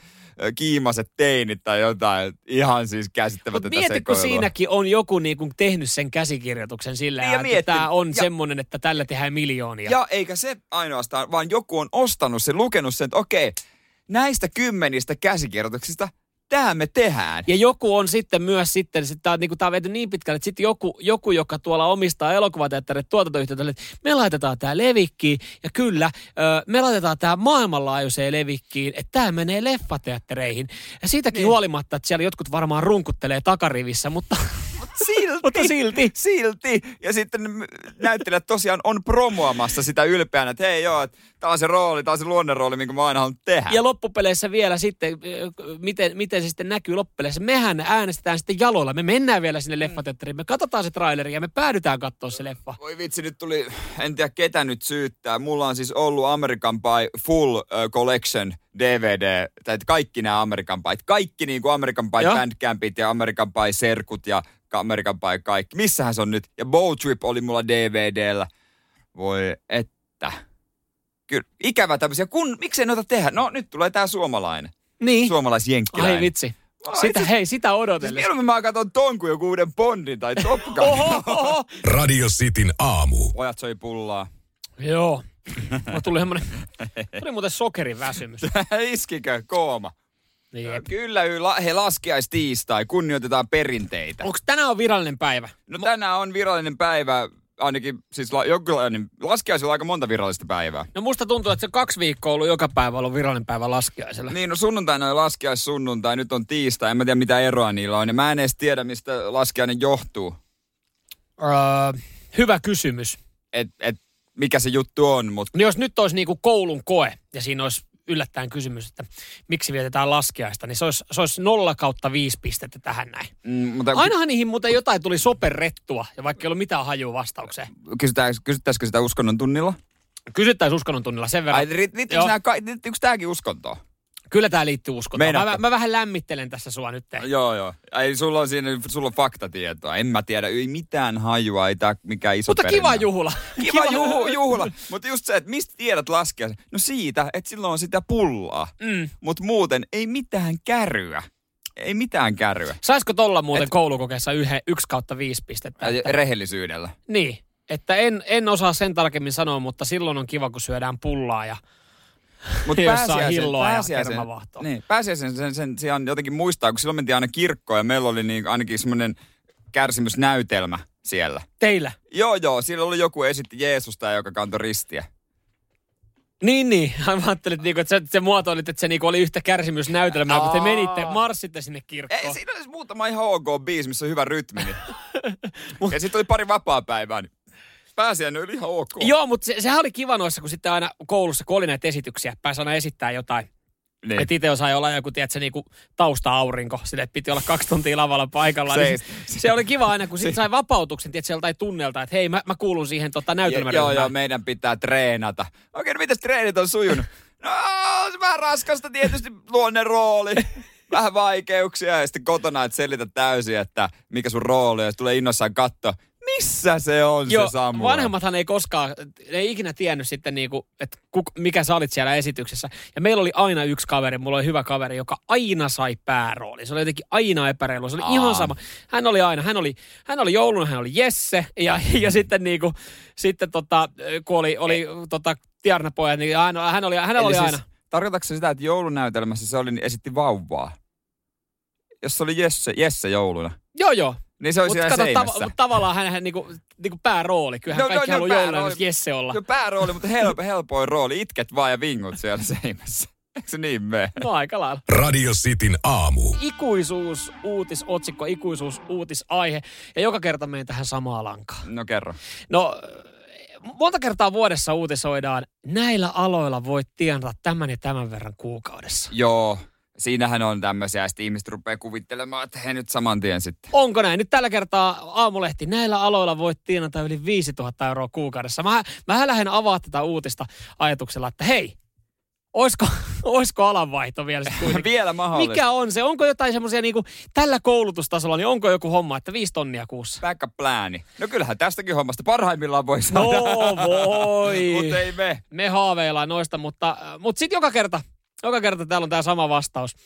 kiimaset teinit tai jotain. Ihan siis Mutta käsittämätöntä mieti, kun siinäkin on joku niinku tehnyt sen käsikirjoituksen sillä, Niin, ja että tämä on ja- semmoinen, että tällä tehdään miljoonia. Ja eikä se ainoastaan, vaan joku on ostanut sen, lukenut sen, että okei, näistä kymmenistä käsikirjoituksista tämä me tehdään. Ja joku on sitten myös sitten, tämä on, niinku, tää on viety niin pitkälle, että sitten joku, joku, joka tuolla omistaa elokuvateatterit tuotantoyhtiötä, että me laitetaan tämä levikkiin, ja kyllä, ö, me laitetaan tämä maailmanlaajuiseen levikkiin, että tämä menee leffateattereihin. Ja siitäkin niin. huolimatta, että siellä jotkut varmaan runkuttelee takarivissä, mutta, Silti. mutta silti. Silti. Ja sitten näyttelijät tosiaan on promoamassa sitä ylpeänä, että hei joo, tämä on se rooli, tämä on se luonnonrooli, minkä mä aina halunnut tehdä. Ja loppupeleissä vielä sitten, miten, miten se sitten näkyy loppupeleissä. Mehän äänestetään sitten jaloilla. Me mennään vielä sinne leffateatteriin. Me katsotaan se traileri ja me päädytään katsoa se leffa. Voi vitsi, nyt tuli, en tiedä ketä nyt syyttää. Mulla on siis ollut American Pie Full Collection DVD, tai kaikki nämä American Pie, kaikki niin kuin American Pie. Bandcampit ja American Pie Serkut ja American Pie kaikki. Missähän se on nyt? Ja Bow Trip oli mulla DVDllä. Voi että. Kyllä, ikävä tämmöisiä. Kun, miksei noita tehdä? No nyt tulee tää suomalainen. Niin. Suomalaisjenkkiläinen. Ai vitsi. Ai Sitä, siis- hei, sitä Siis odotellessa. mieluummin mä katson ton kuin joku uuden Bondin tai Top Gun. Oho, oho. Radio Cityn aamu. Pojat söi pullaa. Joo. Mulla tuli semmonen, tuli muuten sokerin väsymys. Iskikö kooma? Niin, jep. Kyllä, he laskiais tiistai, kunnioitetaan perinteitä. Onko tänään on virallinen päivä? No tänään on virallinen päivä, ainakin siis la- jonkinlainen, laskiaisilla on aika monta virallista päivää. No musta tuntuu, että se kaksi viikkoa ollut joka päivä ollut virallinen päivä laskiaisella. Niin, no sunnuntaina on laskiais sunnuntai, nyt on tiistai, en mä tiedä mitä eroa niillä on. Ja mä en edes tiedä, mistä laskiainen johtuu. Öö, hyvä kysymys. Et, et, mikä se juttu on, mutta No jos nyt olisi niinku koulun koe ja siinä olisi yllättäen kysymys, että miksi vietetään laskiaista, niin se olisi, se olisi 0 kautta 5 pistettä tähän näin. mm, mutta Ainahan niihin muuten jotain tuli soperrettua, ja vaikka ei ollut mitään hajua vastaukseen. kysytäänkö, kysyttäisikö sitä uskonnon tunnilla? Kysyttäisiin uskonnon tunnilla sen verran. Ai, ri- liittyykö, Joo. nää, Kyllä tämä liittyy uskontoon. Meinaatko? Mä, mä, vähän lämmittelen tässä sua nyt. Joo, joo. Ei, sulla on siinä, sulla on faktatietoa. En mä tiedä, ei mitään hajua, ei tää mikään iso Mutta perinne kiva juhla. Kiva juhu, juhla. Mutta just se, että mistä tiedät laskea? No siitä, että silloin on sitä pullaa. Mm. Mutta muuten ei mitään käryä. Ei mitään käryä. Saisiko tolla muuten Et- koulukokeessa yhden, yksi kautta viisi pistettä? Ja Että, Rehellisyydellä. niin, että en, en osaa sen tarkemmin sanoa, mutta silloin on kiva, kun syödään pullaa ja Mutta ja kermavahtoa. niin, pääsiäisen sen, sen, sen jotenkin muistaa, kun silloin mentiin aina kirkkoon ja meillä oli niin, ainakin semmoinen kärsimysnäytelmä siellä. teillä. Joo, joo, siellä oli joku esitti Jeesusta, joka kantoi ristiä. Niin, niin. Mä ajattelin, että, niinku, että se, se muotoilit, että se niinku oli yhtä kärsimysnäytelmää, kun te menitte, marssitte sinne Ei, kirkkoon. siinä oli muutama ihan ok biisi, missä on hyvä rytmi. Niin. ja sitten oli pari vapaa-päivää, niin pääsiäinen oli ihan ok. Joo, mutta se, sehän oli kiva noissa, kun sitten aina koulussa, kun oli näitä esityksiä, pääsi aina esittää jotain Niin. Et itse osai olla joku, tiedätkö, niinku tausta-aurinko. Sille piti olla kaksi tuntia lavalla paikalla. Se Se, niin, se oli kiva aina, kun sit sai vapautuksen, tiedätkö, joltain tunnelta, että hei, mä, mä kuulun siihen tota, Ja, näytelmäryhmään. joo, joo, meidän pitää treenata. Okei, no mitäs treenit on sujunut? No, se vähän raskasta tietysti luonne rooli. Vähän vaikeuksia ja sitten kotona, että selitä täysin, että mikä sun rooli on. Ja tulee innossaan katto. Missä se on Joo, se Samuel? vanhemmathan ei koskaan, ne ei ikinä tiennyt sitten niinku, että kuk, mikä sä olit siellä esityksessä. Ja meillä oli aina yksi kaveri, mulla oli hyvä kaveri, joka aina sai päärooli. Se oli jotenkin aina epäreilu, se oli Aa. ihan sama. Hän oli aina, hän oli, hän oli jouluna, hän oli Jesse. Ja, ja sitten niinku, sitten tota, kun oli, oli tota, tiarnapojat, niin hän, hän oli, Eli oli siis, aina. Tarkoitatko se sitä, että joulunäytelmässä se oli, niin esitti vauvaa? Jos se oli Jesse, Jesse jouluna, Joo, joo. Niin se oli Mutta siellä kato, seinässä. tav- tavallaan hän, hän niinku, niinku päärooli. Kyllähän No, no, no, kaikki no, haluaa päärooli. jouluna Jesse olla. Jo päärooli, mutta helpo, helpoin rooli. Itket vaan ja vingut siellä seinässä. Eikö se niin mene? No aika lailla. Radio Cityn aamu. ikuisuus uutisotsikko, ikuisuus uutisaihe. Ja joka kerta menen tähän samaan lankaan. No kerro. No, monta kertaa vuodessa uutisoidaan, näillä aloilla voit tienata tämän ja tämän verran kuukaudessa. Joo, siinähän on tämmöisiä, ja sitten ihmiset rupeaa kuvittelemaan, että he nyt saman tien sitten. Onko näin? Nyt tällä kertaa aamulehti, näillä aloilla voit tienata yli 5000 euroa kuukaudessa. Mä, mä lähden avaa tätä uutista ajatuksella, että hei, oisko, oisko alanvaihto vielä sitten? Vielä mahdollista. Mikä on se? Onko jotain semmoisia niinku, tällä koulutustasolla, niin onko joku homma, että viisi tonnia kuussa? Backup plani. No kyllähän tästäkin hommasta parhaimmillaan voi No saada. voi. Mutta ei me. Me haaveillaan noista, mutta, mutta sitten joka kerta, joka kerta täällä on tämä sama vastaus.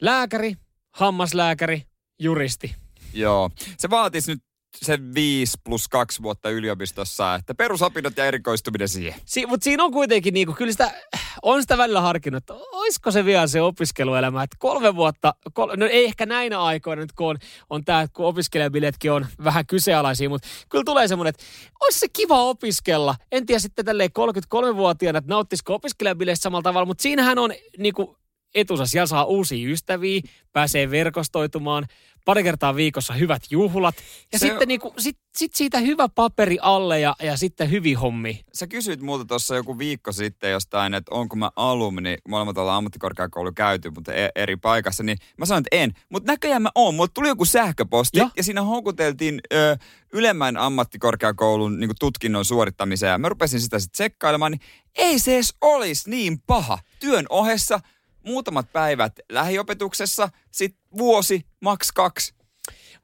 Lääkäri, hammaslääkäri, juristi. Joo. Se vaatisi nyt se 5 plus 2 vuotta yliopistossa, että perusopinnot ja erikoistuminen siihen. Si- mutta siinä on kuitenkin, niinku, kyllä sitä, on sitä välillä harkinnut, että olisiko se vielä se opiskeluelämä, että kolme vuotta, kol- no ei ehkä näinä aikoina nyt, kun on, on tämä, kun opiskelijabiletkin on vähän kyseenalaisia, mutta kyllä tulee semmoinen, että olisi se kiva opiskella. En tiedä sitten tälleen 33-vuotiaana, että nauttisiko opiskelijabileistä samalla tavalla, mutta siinähän on niinku, etusa. Siellä saa uusia ystäviä, pääsee verkostoitumaan, pari kertaa viikossa hyvät juhlat. Ja Se- sitten niinku, sit, sit siitä hyvä paperi alle ja, ja sitten hyvi hommi. Sä kysyit multa tuossa joku viikko sitten jostain, että onko mä alumni, molemmat ollaan ammattikorkeakoulu käyty, mutta e- eri paikassa, niin mä sanoin, että en. Mutta näköjään mä oon. Mulle tuli joku sähköposti Joo. ja siinä houkuteltiin ö, ylemmän ammattikorkeakoulun niin tutkinnon suorittamiseen. Ja mä rupesin sitä sitten tsekkailemaan, niin ei se edes olisi niin paha. Työn ohessa muutamat päivät lähiopetuksessa, sitten vuosi, maks kaksi.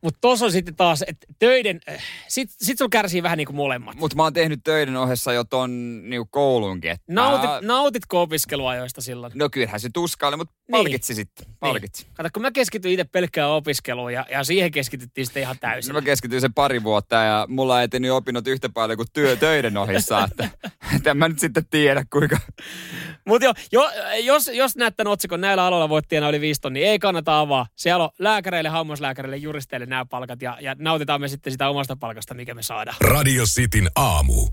Mutta tuossa on sitten taas, että töiden, äh, sit, sit sulla kärsii vähän niin kuin molemmat. Mutta mä oon tehnyt töiden ohessa jo ton niin koulunkin. Että Nautit, nautitko opiskeluajoista silloin? No kyllähän se tuskaili, mutta palkitsi sitten. Palkitsi. Niin. Kato, kun mä keskityin itse pelkkään opiskeluun ja, ja siihen keskityttiin sitten ihan täysin. Mä keskityin sen pari vuotta ja mulla ei etennyt opinnot yhtä paljon kuin työ töiden ohissa, että, että en mä nyt sitten tiedä kuinka. Mutta jo, jo, jos, jos näet tämän otsikon, näillä aloilla voit tienaa yli 5 tonnia, ei kannata avaa. Siellä on lääkäreille, hammaslääkäreille, juristeille nämä palkat ja, ja nautitaan me sitten sitä omasta palkasta, mikä me saadaan. Radio Cityn aamu.